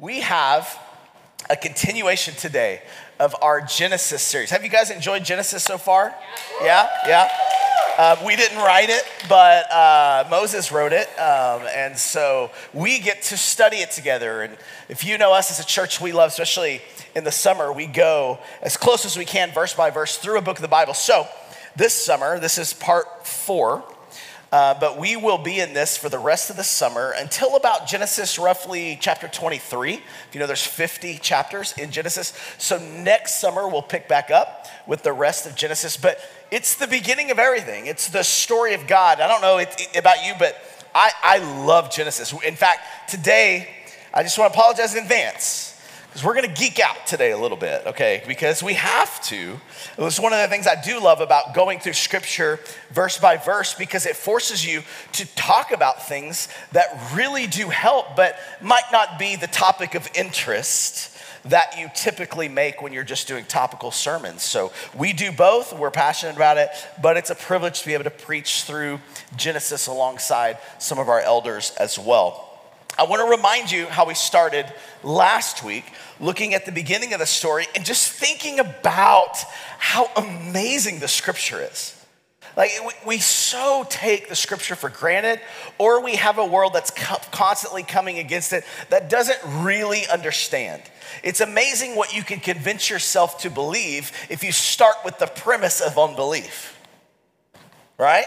we have a continuation today of our Genesis series. Have you guys enjoyed Genesis so far? Yeah, yeah. Uh, we didn't write it, but uh, Moses wrote it. Um, and so we get to study it together. And if you know us as a church we love, especially in the summer, we go as close as we can, verse by verse, through a book of the Bible. So this summer, this is part four uh, but we will be in this for the rest of the summer until about Genesis, roughly chapter 23. If you know, there's 50 chapters in Genesis. So next summer, we'll pick back up with the rest of Genesis. But it's the beginning of everything, it's the story of God. I don't know about you, but I, I love Genesis. In fact, today, I just want to apologize in advance because we're going to geek out today a little bit, okay? Because we have to. It was one of the things I do love about going through scripture verse by verse because it forces you to talk about things that really do help, but might not be the topic of interest that you typically make when you're just doing topical sermons. So we do both, we're passionate about it, but it's a privilege to be able to preach through Genesis alongside some of our elders as well. I want to remind you how we started last week looking at the beginning of the story and just thinking about how amazing the scripture is. Like, we so take the scripture for granted, or we have a world that's constantly coming against it that doesn't really understand. It's amazing what you can convince yourself to believe if you start with the premise of unbelief, right?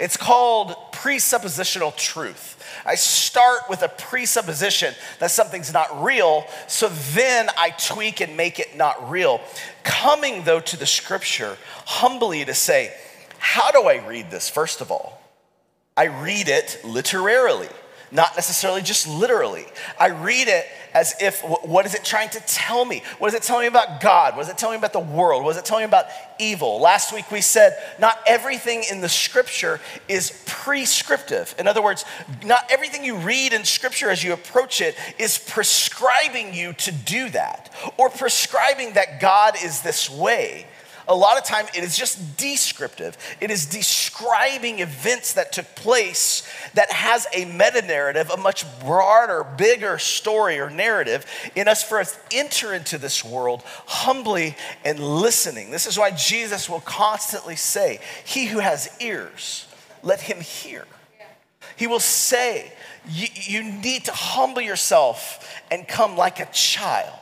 It's called presuppositional truth. I start with a presupposition that something's not real, so then I tweak and make it not real. Coming though to the scripture humbly to say, how do I read this, first of all? I read it literarily not necessarily just literally. I read it as if, what is it trying to tell me? What is it telling me about God? What is it telling me about the world? What is it telling me about evil? Last week we said not everything in the scripture is prescriptive. In other words, not everything you read in scripture as you approach it is prescribing you to do that or prescribing that God is this way a lot of time it is just descriptive. It is describing events that took place that has a meta narrative, a much broader, bigger story or narrative in us for us enter into this world humbly and listening. This is why Jesus will constantly say, He who has ears, let him hear. He will say, you, need to humble yourself and come like a child.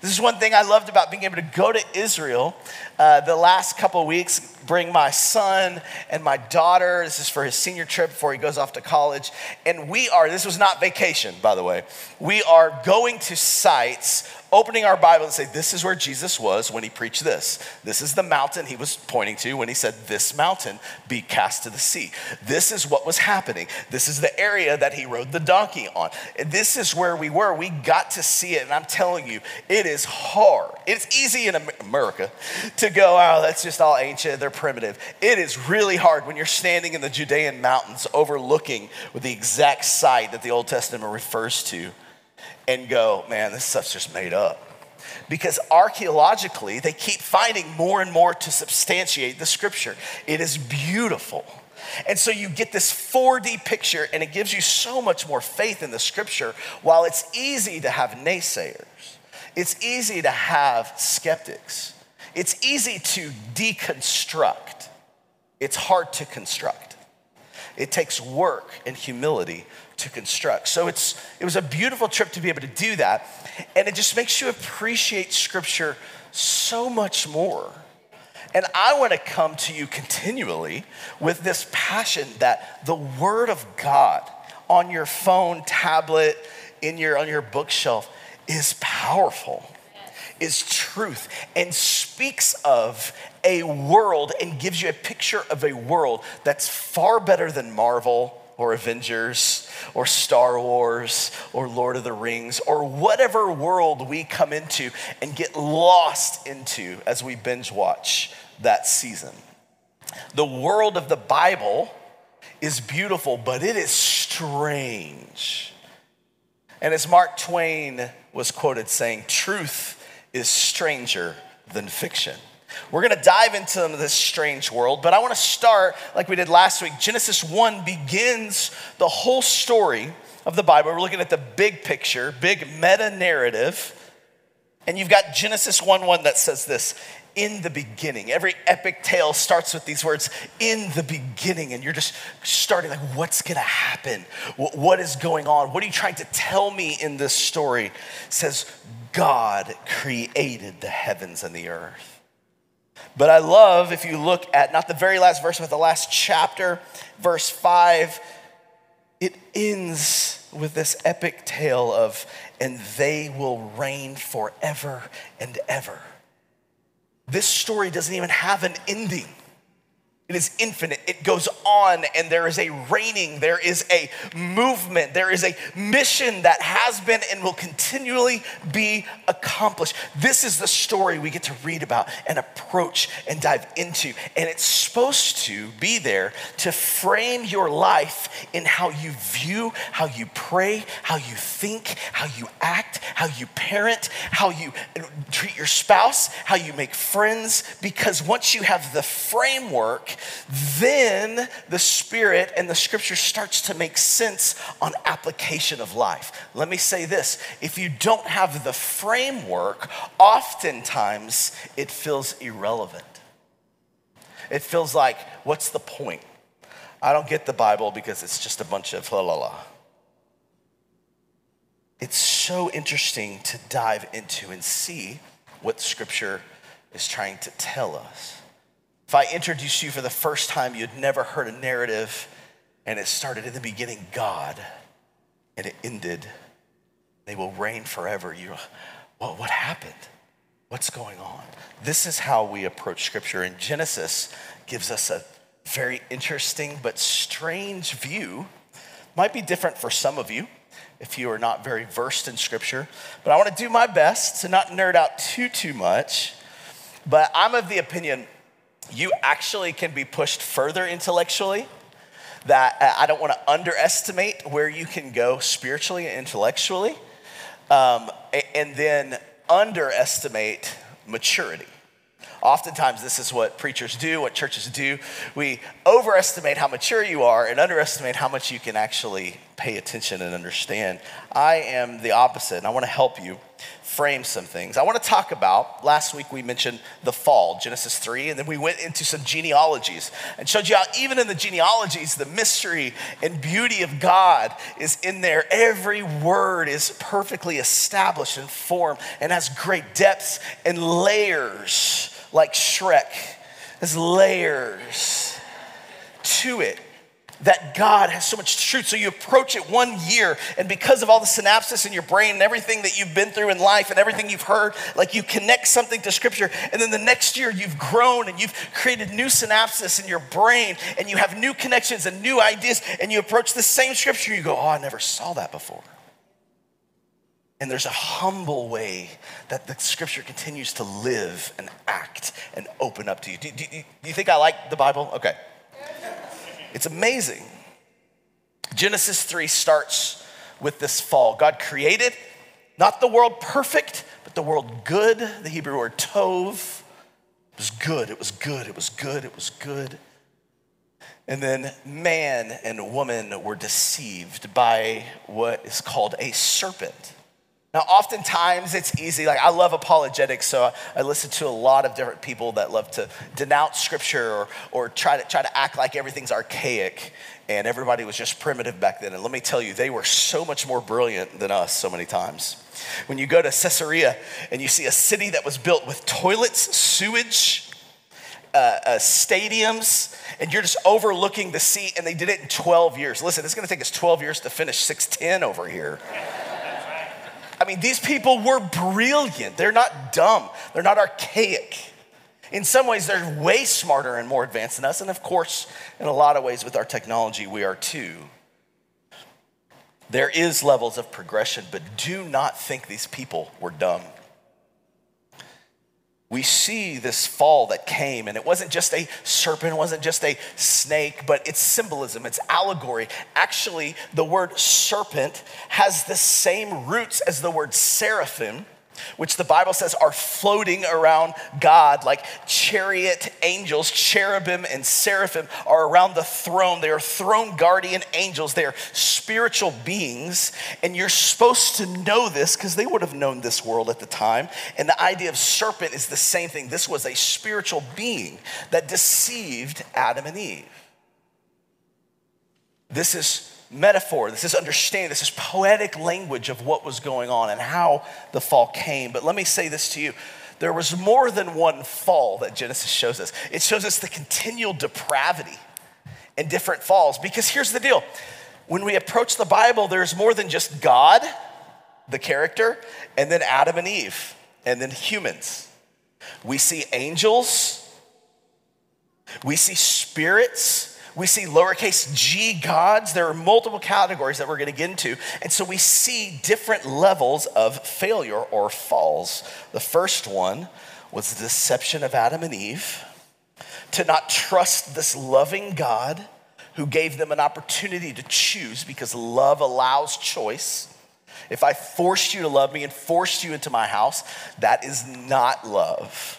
This is one thing I loved about being able to go to Israel uh, the last couple weeks, bring my son and my daughter. This is for his senior trip before he goes off to college. And we are, this was not vacation, by the way. We are going to sites opening our Bible and say, This is where Jesus was when he preached this. This is the mountain he was pointing to when he said, This mountain be cast to the sea. This is what was happening. This is the area that he rode the donkey on. This is where we were. We got to see it. And I'm telling you, it is hard. It's easy in America to go, Oh, that's just all ancient. They're primitive. It is really hard when you're standing in the Judean mountains overlooking with the exact site that the Old Testament refers to and go, man, this stuff's just made up. Because archaeologically, they keep finding more and more to substantiate the scripture. It is beautiful. And so you get this 4D picture, and it gives you so much more faith in the scripture. While it's easy to have naysayers, it's easy to have skeptics, it's easy to deconstruct, it's hard to construct. It takes work and humility to construct. So it's, it was a beautiful trip to be able to do that. And it just makes you appreciate Scripture so much more. And I want to come to you continually with this passion that the Word of God on your phone, tablet, in your, on your bookshelf is powerful, is truth, and speaks of a world and gives you a picture of a world that's far better than Marvel or Avengers or Star Wars or Lord of the Rings or whatever world we come into and get lost into as we binge watch that season. The world of the Bible is beautiful, but it is strange. And as Mark Twain was quoted saying, truth is stranger than fiction. We're going to dive into this strange world, but I want to start like we did last week. Genesis 1 begins the whole story of the Bible. We're looking at the big picture, big meta narrative. And you've got Genesis 1 1 that says this in the beginning. Every epic tale starts with these words, in the beginning. And you're just starting like, what's gonna happen? What is going on? What are you trying to tell me in this story? It says, God created the heavens and the earth. But I love if you look at not the very last verse, but the last chapter, verse five, it ends with this epic tale of, and they will reign forever and ever. This story doesn't even have an ending. It is infinite. It goes on, and there is a reigning, there is a movement, there is a mission that has been and will continually be accomplished. This is the story we get to read about and approach and dive into. And it's supposed to be there to frame your life in how you view, how you pray, how you think, how you act, how you parent, how you treat your spouse, how you make friends. Because once you have the framework, then the Spirit and the Scripture starts to make sense on application of life. Let me say this if you don't have the framework, oftentimes it feels irrelevant. It feels like, what's the point? I don't get the Bible because it's just a bunch of la la la. It's so interesting to dive into and see what Scripture is trying to tell us. If I introduced you for the first time, you'd never heard a narrative, and it started in the beginning, God, and it ended, they will reign forever. You, well, what happened? What's going on? This is how we approach Scripture, and Genesis gives us a very interesting but strange view. Might be different for some of you if you are not very versed in Scripture, but I want to do my best to not nerd out too, too much. But I'm of the opinion you actually can be pushed further intellectually. That uh, I don't want to underestimate where you can go spiritually and intellectually, um, and then underestimate maturity. Oftentimes, this is what preachers do, what churches do. We overestimate how mature you are and underestimate how much you can actually pay attention and understand. I am the opposite, and I want to help you frame some things. I want to talk about, last week we mentioned the fall, Genesis 3, and then we went into some genealogies and showed you how even in the genealogies, the mystery and beauty of God is in there. Every word is perfectly established and formed and has great depths and layers like Shrek. has layers to it that God has so much truth. So you approach it one year, and because of all the synapses in your brain and everything that you've been through in life and everything you've heard, like you connect something to scripture, and then the next year you've grown and you've created new synapses in your brain, and you have new connections and new ideas, and you approach the same scripture, you go, Oh, I never saw that before. And there's a humble way that the scripture continues to live and act and open up to you. Do, do, do you think I like the Bible? Okay. It's amazing. Genesis 3 starts with this fall. God created not the world perfect, but the world good. The Hebrew word tov. It was good, it was good, it was good, it was good. And then man and woman were deceived by what is called a serpent. Now, oftentimes it's easy. Like, I love apologetics, so I listen to a lot of different people that love to denounce scripture or, or try, to, try to act like everything's archaic and everybody was just primitive back then. And let me tell you, they were so much more brilliant than us so many times. When you go to Caesarea and you see a city that was built with toilets, sewage, uh, uh, stadiums, and you're just overlooking the sea, and they did it in 12 years. Listen, it's gonna take us 12 years to finish 610 over here. I mean, these people were brilliant. They're not dumb, they're not archaic. In some ways, they're way smarter and more advanced than us. And of course, in a lot of ways, with our technology, we are too. There is levels of progression, but do not think these people were dumb we see this fall that came, and it wasn't just a serpent, it wasn't just a snake, but it's symbolism, it's allegory. Actually, the word serpent has the same roots as the word seraphim, which the Bible says are floating around God like chariot angels. Cherubim and seraphim are around the throne. They are throne guardian angels. They are spiritual beings. And you're supposed to know this because they would have known this world at the time. And the idea of serpent is the same thing. This was a spiritual being that deceived Adam and Eve. This is metaphor, this is understanding, this is poetic language of what was going on and how the fall came. But let me say this to you there was more than one fall that Genesis shows us. It shows us the continual depravity and different falls. Because here's the deal when we approach the Bible, there's more than just God, the character, and then Adam and Eve, and then humans. We see angels, we see spirits, we see lowercase g gods. There are multiple categories that we're going to get into. And so we see different levels of failure or falls. The first one was the deception of Adam and Eve to not trust this loving God who gave them an opportunity to choose because love allows choice. If I forced you to love me and forced you into my house, that is not love.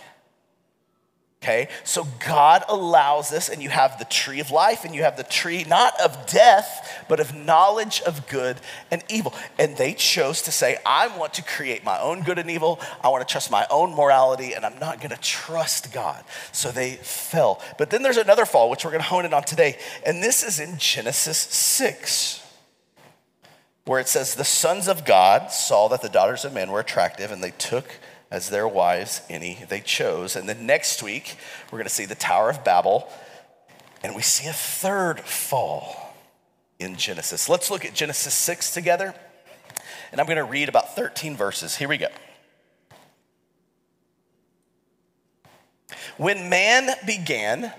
Okay, so God allows this, and you have the tree of life, and you have the tree not of death, but of knowledge of good and evil. And they chose to say, I want to create my own good and evil. I want to trust my own morality, and I'm not going to trust God. So they fell. But then there's another fall, which we're going to hone in on today. And this is in Genesis 6, where it says, The sons of God saw that the daughters of men were attractive, and they took as their wives any they chose. And then next week, we're going to see the Tower of Babel, and we see a third fall in Genesis. Let's look at Genesis 6 together, and I'm going to read about 13 verses. Here we go. When man began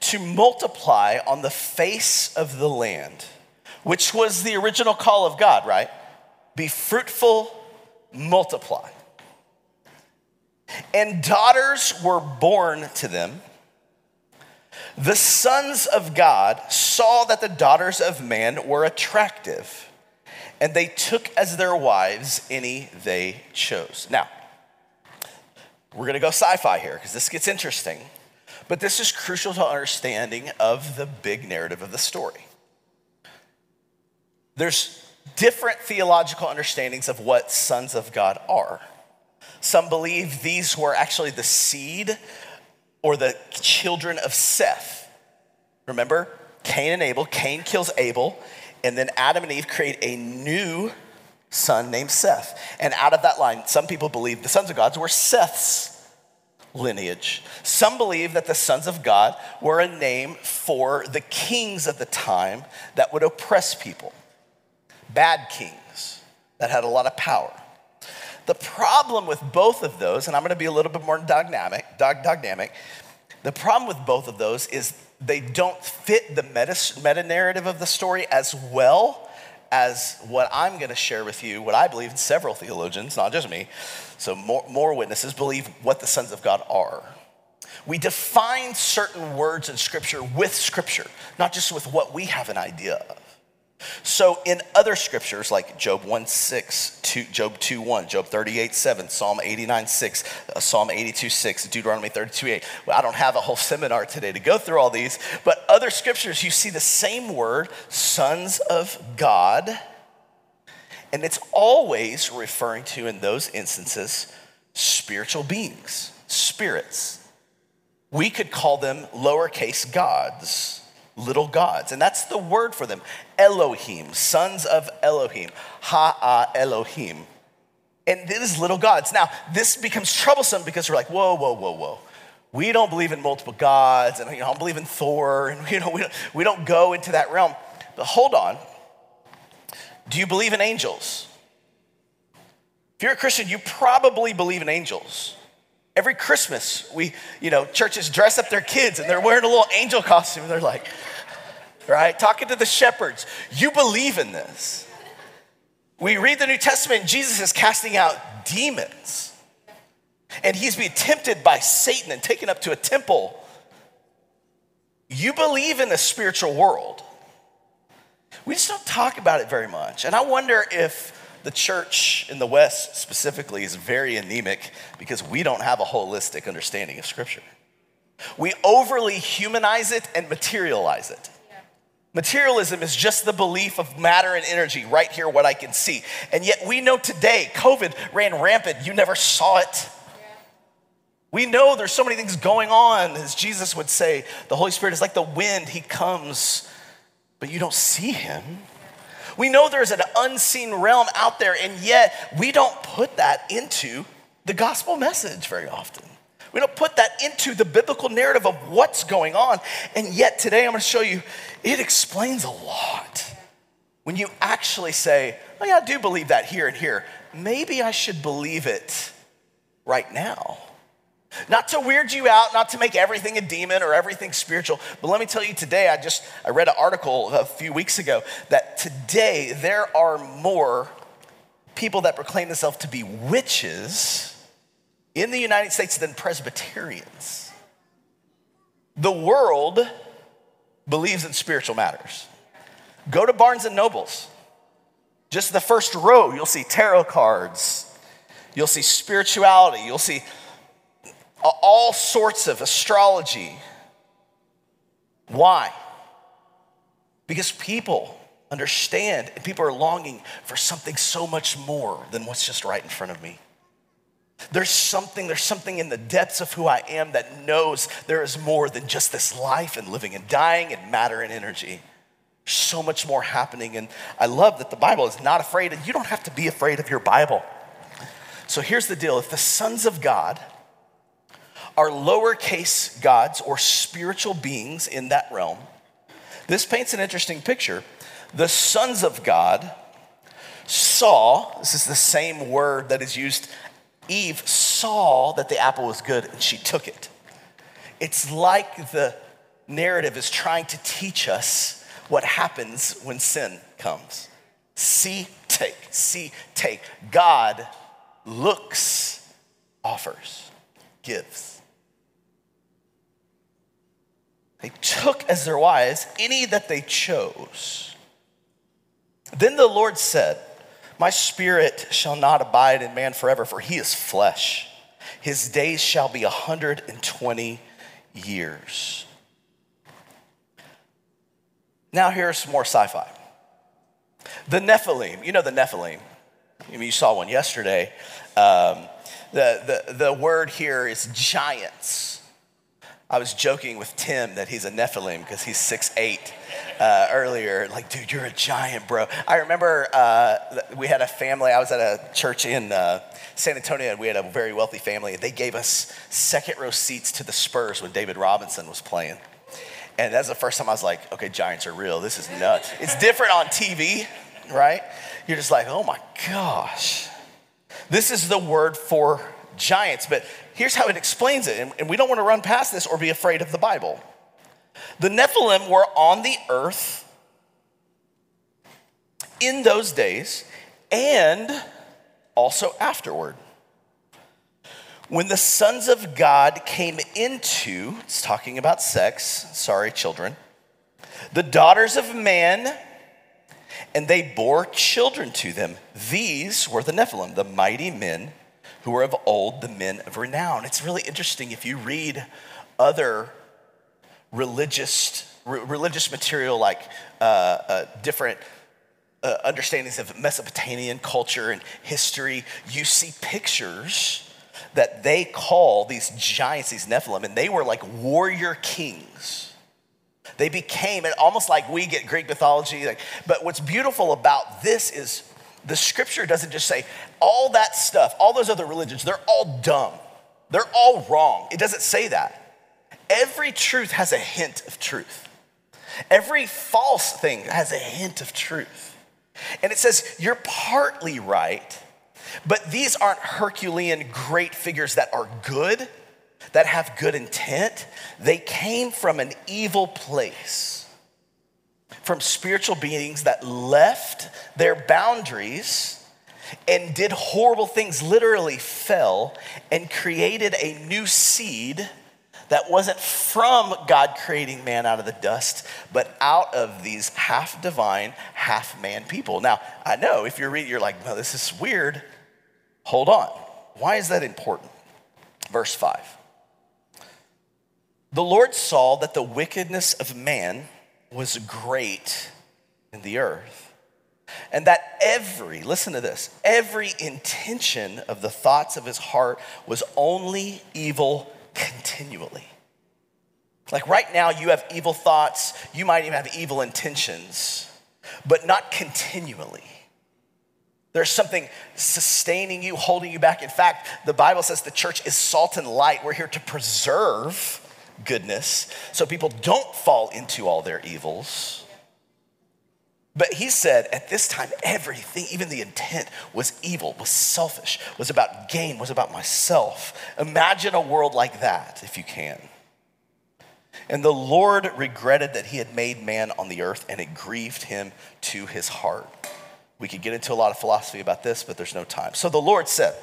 to multiply on the face of the land, which was the original call of God, right? Be fruitful, multiply and daughters were born to them. The sons of God saw that the daughters of man were attractive, and they took as their wives any they chose. Now, we're gonna go sci fi here because this gets interesting, but this is crucial to understanding of the big narrative of the story. There's different theological understandings of what sons of God are. Some believe these were actually the seed or the children of Seth. Remember, Cain and Abel. Cain kills Abel, and then Adam and Eve create a new son named Seth. And out of that line, some people believe the sons of God were Seth's lineage. Some believe that the sons of God were a name for the kings of the time that would oppress people, bad kings that had a lot of power. The problem with both of those, and I'm gonna be a little bit more dynamic, dynamic, the problem with both of those is they don't fit the meta, meta narrative of the story as well as what I'm gonna share with you, what I believe, several theologians, not just me, so more, more witnesses believe what the sons of God are. We define certain words in Scripture with Scripture, not just with what we have an idea of. So in other scriptures like Job 1 6, 2, Job 2 1, Job 38 7, Psalm 89 6, uh, Psalm 82 6, Deuteronomy 32 8. Well, I don't have a whole seminar today to go through all these, but other scriptures you see the same word, sons of God, and it's always referring to in those instances spiritual beings, spirits. We could call them lowercase gods little gods. And that's the word for them Elohim, sons of Elohim, Ha'a Elohim. And these little gods. Now, this becomes troublesome because we're like, whoa, whoa, whoa, whoa. We don't believe in multiple gods, and you know, I don't believe in Thor, and you know, we don't, we don't go into that realm. But hold on. Do you believe in angels? If you're a Christian, you probably believe in angels. Every Christmas, we, you know, churches dress up their kids and they're wearing a little angel costume. They're like, right? Talking to the shepherds. You believe in this. We read the New Testament, Jesus is casting out demons. And he's being tempted by Satan and taken up to a temple. You believe in the spiritual world. We just don't talk about it very much. And I wonder if the church in the West specifically is very anemic because we don't have a holistic understanding of Scripture. We overly humanize it and materialize it. Materialism is just the belief of matter and energy, right here, what I can see. And yet we know today, COVID ran rampant. You never saw it. We know there's so many things going on. As Jesus would say, the Holy Spirit is like the wind, He comes, but you don't see Him. We know there's an unseen realm out there, and yet we don't put that into the gospel message very often. We don't put that into the biblical narrative of what's going on. And yet today I'm going to show you it explains a lot. When you actually say, oh, yeah, I do believe that here and here, maybe I should believe it right now. Not to weird you out, not to make everything a demon or everything spiritual, but let me tell you today, I just I read an article a few weeks ago that today there are more people that proclaim themselves to be witches in the United States than Presbyterians. The world believes in spiritual matters. Go to Barnes and Nobles. Just the first row, you'll see tarot cards. You'll see spirituality. You'll see all sorts of astrology. Why? Because people understand and people are longing for something so much more than what's just right in front of me. There's something, there's something in the depths of who I am that knows there is more than just this life and living and dying and matter and energy. So much more happening. And I love that the Bible is not afraid, and you don't have to be afraid of your Bible. So here's the deal if the sons of God are lowercase gods or spiritual beings in that realm, this paints an interesting picture. The sons of God saw, this is the same word that is used Eve saw that the apple was good and she took it. It's like the narrative is trying to teach us what happens when sin comes. See, take, see, take. God looks, offers, gives. They took as their wives any that they chose. Then the Lord said, my spirit shall not abide in man forever, for he is flesh. His days shall be a 120 years. Now, here's some more sci fi. The Nephilim, you know the Nephilim. I mean, you saw one yesterday. Um, the, the, the word here is giants. I was joking with Tim that he's a Nephilim because he's six eight uh, earlier, like, dude, you're a giant, bro. I remember uh, we had a family, I was at a church in uh, San Antonio, and we had a very wealthy family, they gave us second row seats to the Spurs when David Robinson was playing. And that's the first time I was like, okay, Giants are real. This is nuts. It's different on TV, right? You're just like, oh my gosh. This is the word for giants, but here's how it explains it. And we don't want to run past this or be afraid of the Bible. The Nephilim were on the earth in those days and also afterward. When the sons of God came into, it's talking about sex, sorry, children, the daughters of man, and they bore children to them. These were the Nephilim, the mighty men who were of old, the men of renown. It's really interesting if you read other religious, religious material like uh, uh, different uh, understandings of Mesopotamian culture and history, you see pictures that they call these giants, these Nephilim, and they were like warrior kings. They became, and almost like we get Greek mythology. Like, but what's beautiful about this is the scripture doesn't just say all that stuff, all those other religions, they're all dumb. They're all wrong. It doesn't say that. Every truth has a hint of truth. Every false thing has a hint of truth. And it says, You're partly right, but these aren't Herculean great figures that are good, that have good intent. They came from an evil place, from spiritual beings that left their boundaries and did horrible things, literally fell and created a new seed that wasn't from God creating man out of the dust, but out of these half divine, half man people. Now, I know if you're reading, you're like, no, this is weird. Hold on. Why is that important? Verse 5. The Lord saw that the wickedness of man was great in the earth, and that every, listen to this, every intention of the thoughts of his heart was only evil continually. Like right now, you have evil thoughts, you might even have evil intentions, but not continually. There's something sustaining you, holding you back. In fact, the Bible says the church is salt and light. We're here to preserve goodness so people don't fall into all their evils. But he said at this time, everything, even the intent, was evil, was selfish, was about gain, was about myself. Imagine a world like that if you can. And the Lord regretted that he had made man on the earth, and it grieved him to his heart. We could get into a lot of philosophy about this, but there's no time. So the Lord said,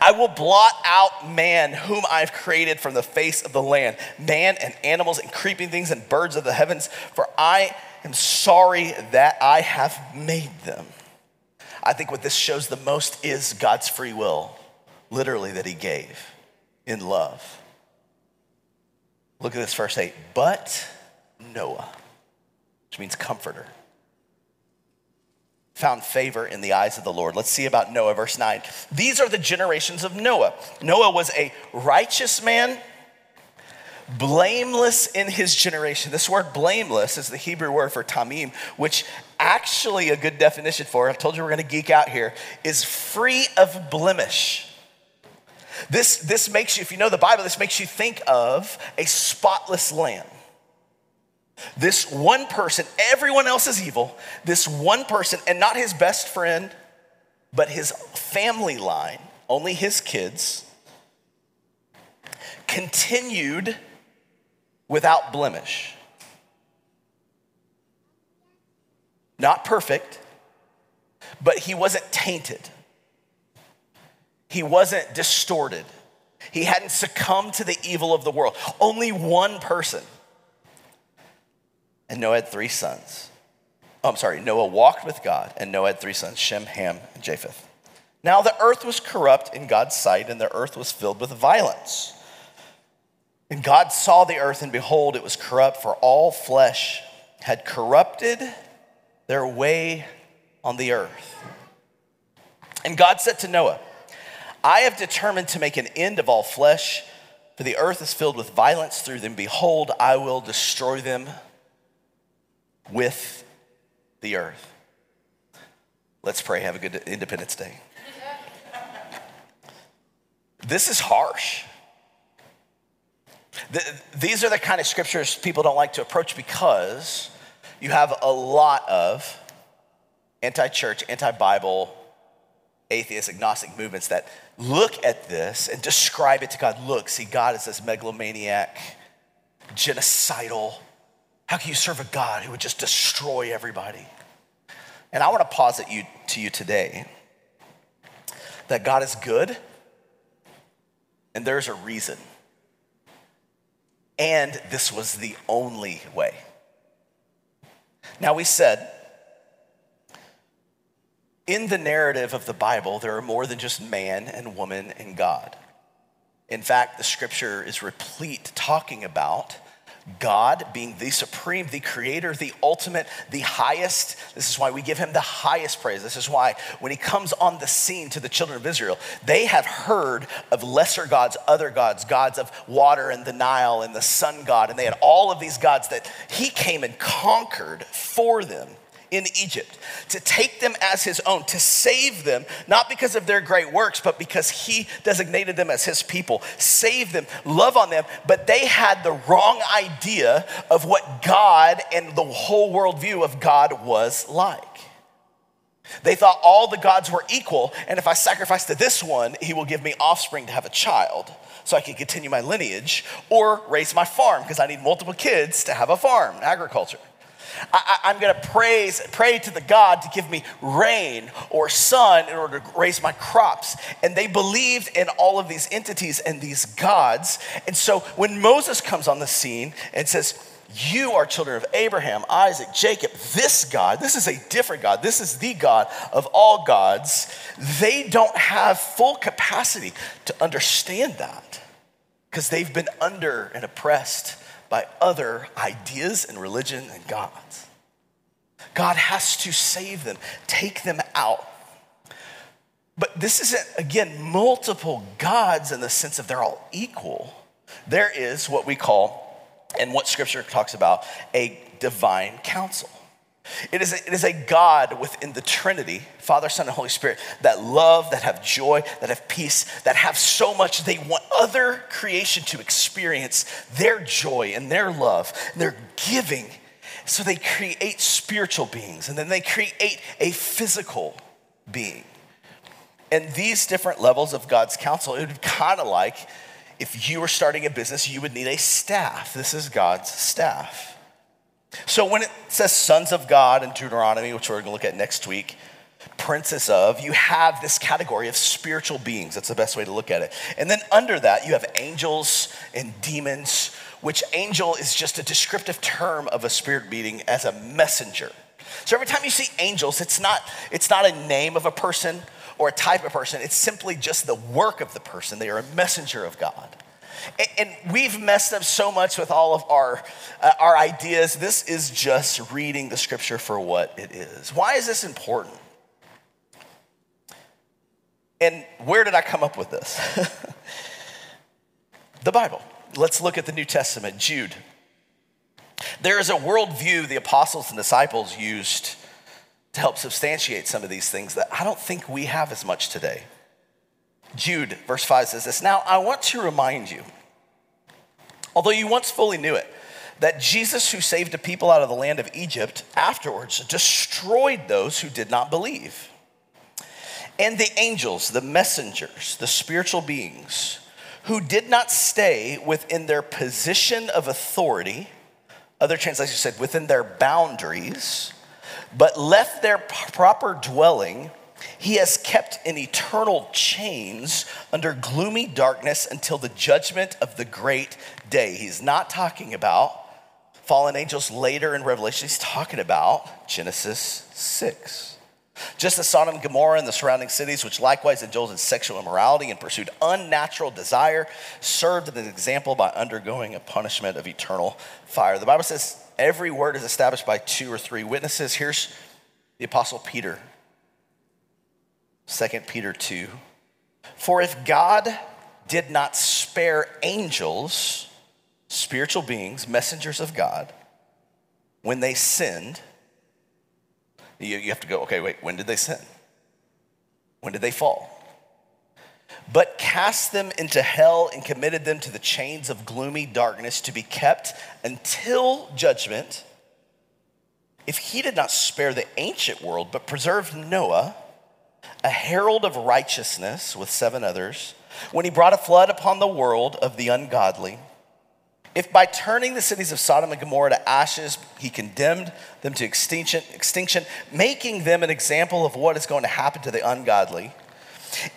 I will blot out man whom I've created from the face of the land, man and animals and creeping things and birds of the heavens, for I am sorry that I have made them. I think what this shows the most is God's free will, literally, that He gave in love. Look at this verse 8. But Noah, which means comforter found favor in the eyes of the Lord. Let's see about Noah, verse 9. These are the generations of Noah. Noah was a righteous man, blameless in his generation. This word blameless is the Hebrew word for tamim, which actually a good definition for, I told you we're gonna geek out here, is free of blemish. This, this makes you, if you know the Bible, this makes you think of a spotless lamb. This one person, everyone else is evil. This one person, and not his best friend, but his family line, only his kids, continued without blemish. Not perfect, but he wasn't tainted. He wasn't distorted. He hadn't succumbed to the evil of the world. Only one person and Noah had three sons. Oh, I'm sorry, Noah walked with God, and Noah had three sons Shem, Ham, and Japheth. Now the earth was corrupt in God's sight, and the earth was filled with violence. And God saw the earth, and behold, it was corrupt, for all flesh had corrupted their way on the earth. And God said to Noah, I have determined to make an end of all flesh, for the earth is filled with violence through them. Behold, I will destroy them with the earth. Let's pray. Have a good Independence Day. This is harsh. these are the kind of scriptures people don't like to approach because you have a lot of anti church, anti Bible, atheist, agnostic movements that look at this and describe it to God. Look, see, God is this megalomaniac, genocidal, how can you serve a God who would just destroy everybody? And I want to posit you, to you today that God is good and there's a reason. And this was the only way. Now, we said in the narrative of the Bible, there are more than just man and woman and God. In fact, the scripture is replete talking about God being the supreme, the creator, the ultimate, the highest. This is why we give him the highest praise. This is why when he comes on the scene to the children of Israel, they have heard of lesser gods, other gods, gods of water and the Nile and the sun god, and they had all of these gods that he came and conquered for them in Egypt, to take them as his own, to save them, not because of their great works, but because he designated them as his people, save them, love on them. But they had the wrong idea of what God and the whole worldview of God was like. They thought all the gods were equal, and if I sacrifice to this one, he will give me offspring to have a child so I can continue my lineage or raise my farm because I need multiple kids to have a farm, agriculture. I, am going to praise, pray to the God to give me rain or sun in order to raise my crops. And they believed in all of these entities and these gods. And so when Moses comes on the scene and says, you are children of Abraham, Isaac, Jacob. This God, this is a different God. This is the God of all gods. They don't have full capacity to understand that because they've been under and oppressed by other ideas and religion and gods. God has to save them, take them out. But this isn't, again, multiple gods in the sense of they're all equal. There is what we call, and what scripture talks about, a divine council. It is, a, it is a God within the Trinity, Father, Son, and Holy Spirit, that love, that have joy, that have peace, that have so much they want other creation to experience their joy and their love, and their giving. So they create spiritual beings, and then they create a physical being. And these different levels of God's counsel, it would be kind of like if you were starting a business, you would need a staff. This is God's staff. So when it says sons of God in Deuteronomy, which we're going to look at next week, princes of, you have this category of spiritual beings. That's the best way to look at it. And then under that, you have angels and demons, which angel is just a descriptive term of a spirit being as a messenger. So every time you see angels, it's not, it's not a name of a person or a type of person, it's simply just the work of the person. They are a messenger of God. And we've messed up so much with all of our, uh, our ideas. This is just reading the scripture for what it is. Why is this important? And where did I come up with this? the Bible. Let's look at the New Testament, Jude. There is a worldview the apostles and disciples used to help substantiate some of these things that I don't think we have as much today. Jude, verse 5 says this Now I want to remind you although you once fully knew it, that Jesus, who saved a people out of the land of Egypt, afterwards destroyed those who did not believe. And the angels, the messengers, the spiritual beings, who did not stay within their position of authority, other translations said within their boundaries, but left their proper dwelling he has kept in eternal chains under gloomy darkness until the judgment of the great day. He's not talking about fallen angels later in Revelation, he's talking about Genesis 6. Just as Sodom and Gomorrah and the surrounding cities, which likewise indulged in sexual immorality and pursued unnatural desire, served as an example by undergoing a punishment of eternal fire. The Bible says every word is established by two or three witnesses. Here's the Apostle Peter 2 Peter 2. For if God did not spare angels, spiritual beings, messengers of God, when they sinned, you, you have to go, okay, wait, when did they sin? When did they fall? But cast them into hell and committed them to the chains of gloomy darkness to be kept until judgment. If he did not spare the ancient world, but preserved Noah, a herald of righteousness with seven others, when he brought a flood upon the world of the ungodly, if by turning the cities of Sodom and Gomorrah to ashes, he condemned them to extinction, extinction, making them an example of what is going to happen to the ungodly,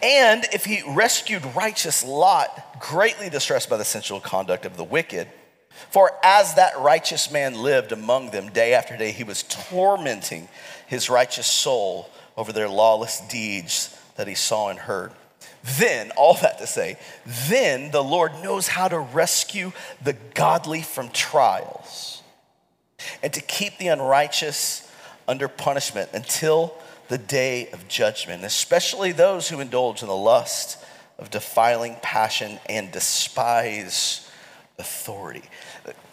and if he rescued righteous Lot, greatly distressed by the sensual conduct of the wicked, for as that righteous man lived among them day after day, he was tormenting his righteous soul over their lawless deeds that he saw and heard. Then, all that to say, then the Lord knows how to rescue the godly from trials and to keep the unrighteous under punishment until the day of judgment, especially those who indulge in the lust of defiling passion and despise authority.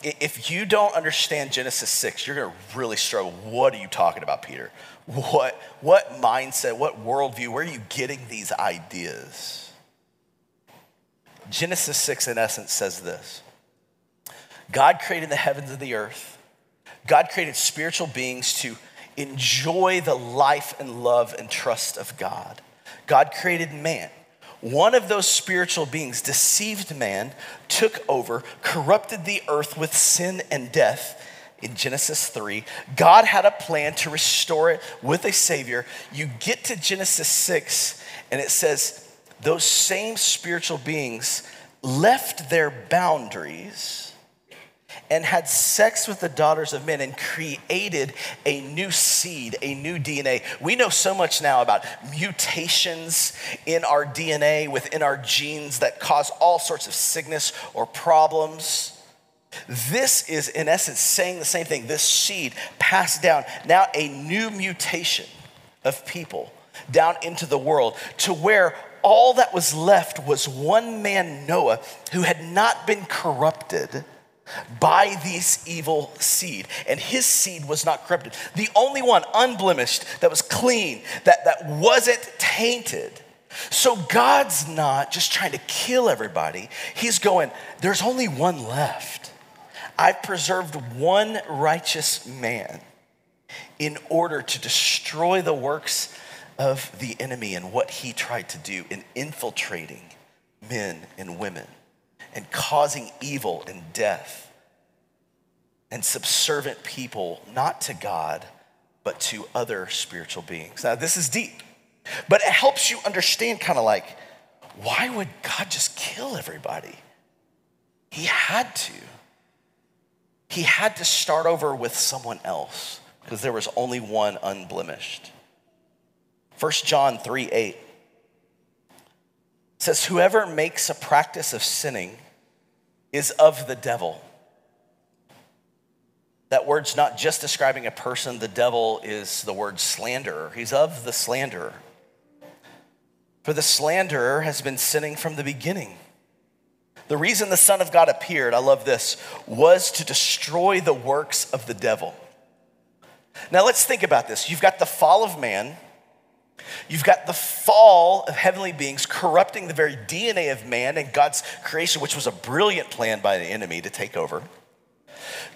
If you don't understand Genesis 6, you're going to really struggle. What are you talking about, Peter? What, what mindset, what worldview, where are you getting these ideas? Genesis 6, in essence, says this God created the heavens and the earth, God created spiritual beings to enjoy the life and love and trust of God. God created man. One of those spiritual beings deceived man, took over, corrupted the earth with sin and death, in Genesis 3. God had a plan to restore it with a Savior. You get to Genesis 6, and it says, those same spiritual beings left their boundaries and had sex with the daughters of men and created a new seed, a new DNA. We know so much now about mutations in our DNA, within our genes that cause all sorts of sickness or problems. This is, in essence, saying the same thing. This seed passed down, now a new mutation of people down into the world to where all that was left was one man, Noah, who had not been corrupted by this evil seed. And his seed was not corrupted. The only one unblemished that was clean, that, that wasn't tainted. So God's not just trying to kill everybody. He's going, there's only one left. I've preserved one righteous man in order to destroy the works of the enemy and what he tried to do in infiltrating men and women and causing evil and death and subservient people, not to God, but to other spiritual beings. Now, this is deep, but it helps you understand kind of like, why would God just kill everybody? He had to. He had to start over with someone else because there was only one unblemished. 1 John 3 8 says, Whoever makes a practice of sinning is of the devil. That word's not just describing a person, the devil is the word slanderer. He's of the slanderer. For the slanderer has been sinning from the beginning. The reason the Son of God appeared, I love this, was to destroy the works of the devil. Now let's think about this. You've got the fall of man, You've got the fall of heavenly beings corrupting the very DNA of man and God's creation, which was a brilliant plan by the enemy to take over.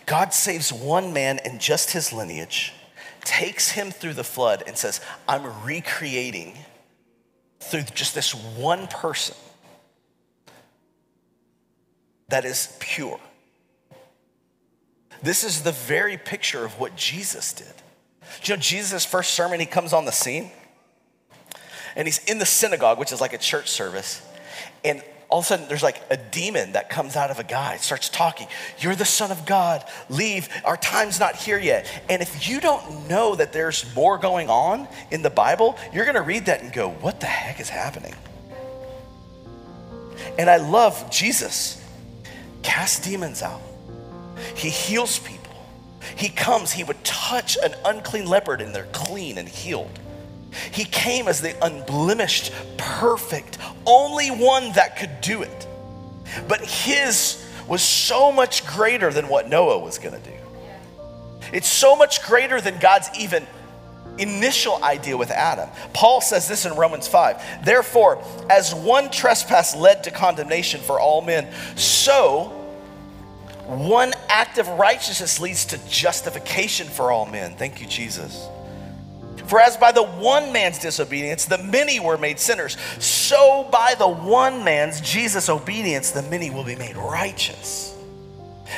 God saves one man and just his lineage, takes him through the flood, and says, I'm recreating through just this one person that is pure. This is the very picture of what Jesus did. Do you know Jesus' first sermon, he comes on the scene? and he's in the synagogue, which is like a church service. And all of a sudden, there's like a demon that comes out of a guy, starts talking. You're the Son of God. Leave. Our time's not here yet. And if you don't know that there's more going on in the Bible, you're going to read that and go, What the heck is happening? And I love Jesus cast demons out, he heals people. He comes, he would touch an unclean leopard, and they're clean and healed. He came as the unblemished, perfect, only one that could do it. But his was so much greater than what Noah was going to do. It's so much greater than God's even initial idea with Adam. Paul says this in Romans 5. Therefore, as one trespass led to condemnation for all men, so one act of righteousness leads to justification for all men. Thank you, Jesus. For as by the one man's disobedience the many were made sinners, so by the one man's, Jesus' obedience, the many will be made righteous.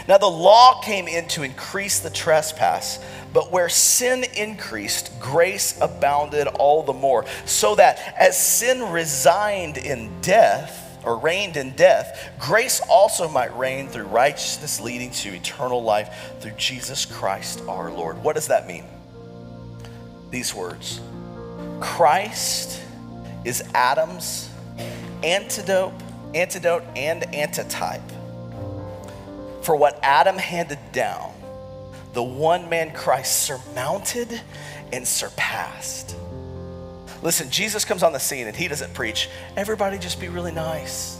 Now the law came in to increase the trespass, but where sin increased, grace abounded all the more, so that as sin resigned in death, or reigned in death, grace also might reign through righteousness, leading to eternal life through Jesus Christ our Lord. What does that mean? these words Christ is Adam's antidote, antidote and antitype for what Adam handed down. The one man Christ surmounted and surpassed. Listen, Jesus comes on the scene and he doesn't preach, everybody just be really nice.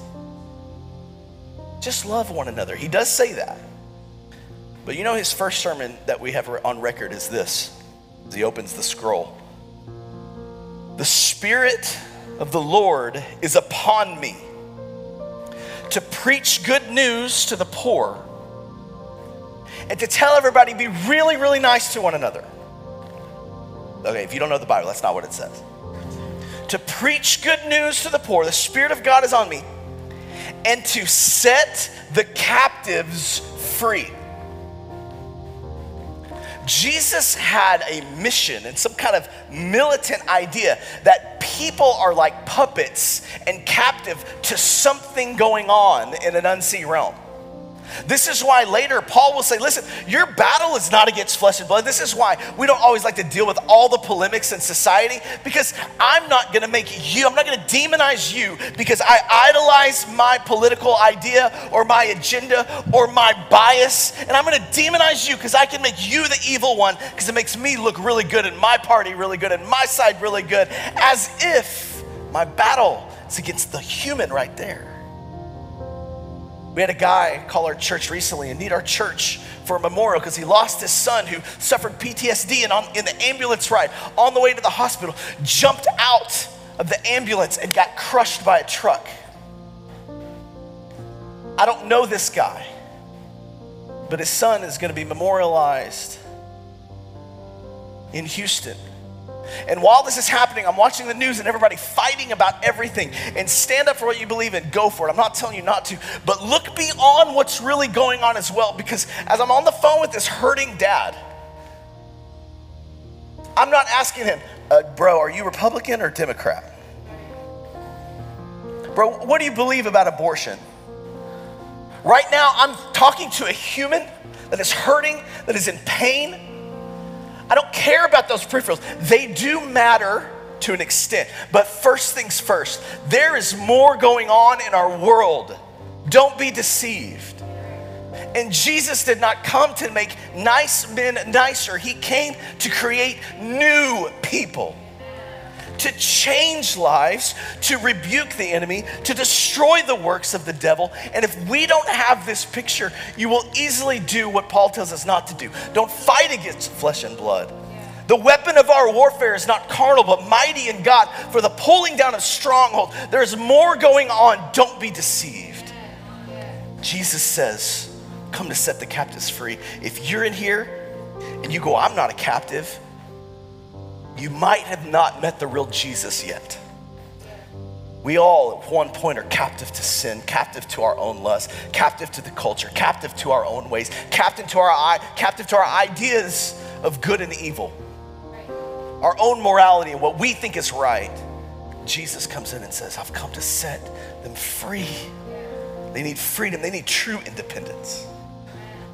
Just love one another. He does say that. But you know, his first sermon that we have on record is this as he opens the scroll. The Spirit of the Lord is upon me to preach good news to the poor and to tell everybody be really, really nice to one another. Okay, if you don't know the Bible, that's not what it says. To preach good news to the poor, the Spirit of God is on me, and to set the captives free Jesus had a mission and some kind of militant idea that people are like puppets and captive to something going on in an unseen realm. This is why later Paul will say, listen, your battle is not against flesh and blood. This is why we don't always like to deal with all the polemics in society because I'm not going to make you, I'm not going to demonize you because I idolize my political idea or my agenda or my bias. And I'm going to demonize you because I can make you the evil one because it makes me look really good and my party really good and my side really good as if my battle is against the human right there. We had a guy call our church recently and need our church for a memorial because he lost his son who suffered PTSD and on, in the ambulance ride on the way to the hospital jumped out of the ambulance and got crushed by a truck. I don't know this guy, but his son is going to be memorialized in Houston. And while this is happening, I'm watching the news and everybody fighting about everything. And stand up for what you believe in, go for it. I'm not telling you not to, but look beyond what's really going on as well. Because as I'm on the phone with this hurting dad, I'm not asking him, uh, bro, are you Republican or Democrat? Bro, what do you believe about abortion? Right now, I'm talking to a human that is hurting, that is in pain I don't care about those peripherals. They do matter to an extent. But first things first, there is more going on in our world. Don't be deceived. And Jesus did not come to make nice men nicer, He came to create new people to change lives, to rebuke the enemy, to destroy the works of the devil. And if we don't have this picture, you will easily do what Paul tells us not to do. Don't fight against flesh and blood. The weapon of our warfare is not carnal, but mighty in God for the pulling down of strongholds. There's more going on. Don't be deceived. Jesus says, Come to set the captives free. If you're in here and you go, I'm not a captive, you might have not met the real Jesus yet. We all, at one point, are captive to sin, captive to our own lust, captive to the culture, captive to our own ways, captive to our captive to our ideas of good and evil, our own morality and what we think is right. Jesus comes in and says, "I've come to set them free." They need freedom. They need true independence,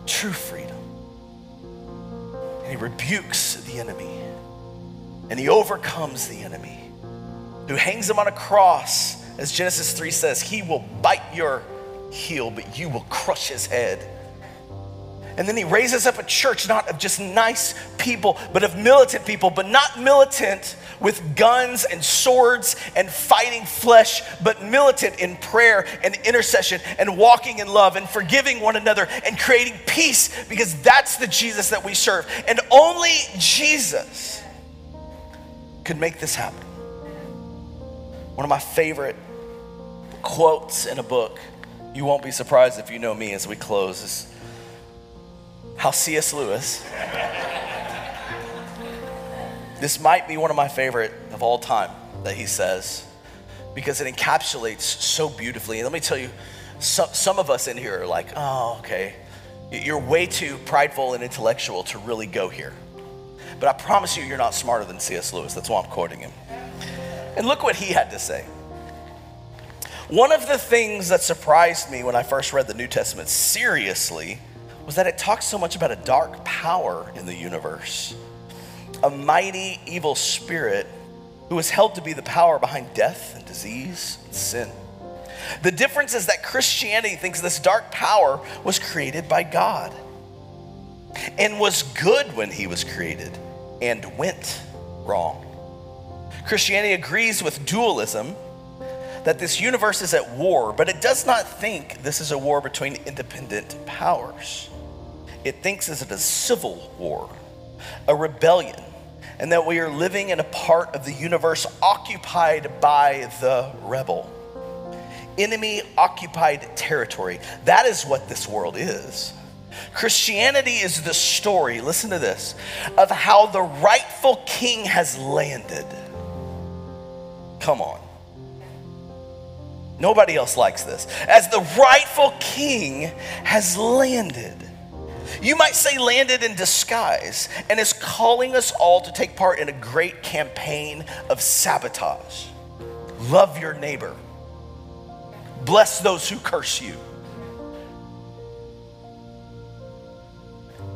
true freedom. And he rebukes the enemy and he overcomes the enemy who hangs him on a cross. As Genesis 3 says, he will bite your heel, but you will crush his head. And then he raises up a church not of just nice people, but of militant people, but not militant with guns and swords and fighting flesh, but militant in prayer and intercession and walking in love and forgiving one another and creating peace because that's the Jesus that we serve. And only Jesus could make this happen. One of my favorite quotes in a book, you won't be surprised if you know me as we close, is how C.S. Lewis, this might be one of my favorite of all time that he says, because it encapsulates so beautifully. And let me tell you, some, some of us in here are like, oh, okay. You're way too prideful and intellectual to really go here. But I promise you, you're not smarter than C.S. Lewis. That's why I'm quoting him. And look what he had to say. One of the things that surprised me when I first read the New Testament seriously was that it talks so much about a dark power in the universe, a mighty evil spirit who is held to be the power behind death and disease and sin. The difference is that Christianity thinks this dark power was created by God and was good when he was created and went wrong. Christianity agrees with dualism that this universe is at war, but it does not think this is a war between independent powers. It thinks it is a civil war, a rebellion, and that we are living in a part of the universe occupied by the rebel. Enemy occupied territory. That is what this world is. Christianity is the story, listen to this, of how the rightful king has landed. Come on. Nobody else likes this. As the rightful king has landed, You might say landed in disguise and is calling us all to take part in a great campaign of sabotage. Love your neighbor. Bless those who curse you.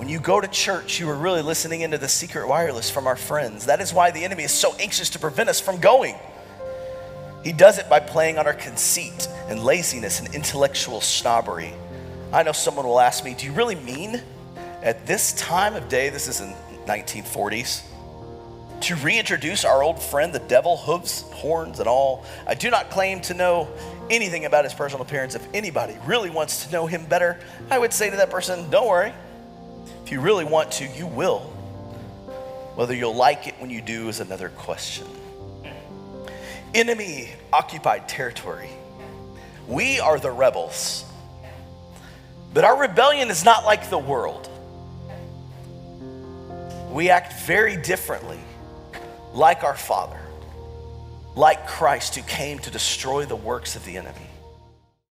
When you go to church, you are really listening into the secret wireless from our friends. That is why the enemy is so anxious to prevent us from going. He does it by playing on our conceit and laziness and intellectual snobbery. I know someone will ask me, Do you really mean at this time of day, this is in 1940s, to reintroduce our old friend, the devil, hooves, horns, and all? I do not claim to know anything about his personal appearance. If anybody really wants to know him better, I would say to that person, Don't worry, if you really want to, you will. Whether you'll like it when you do is another question. Enemy occupied territory. We are the rebels. But our rebellion is not like the world. We act very differently, like our Father, like Christ who came to destroy the works of the enemy.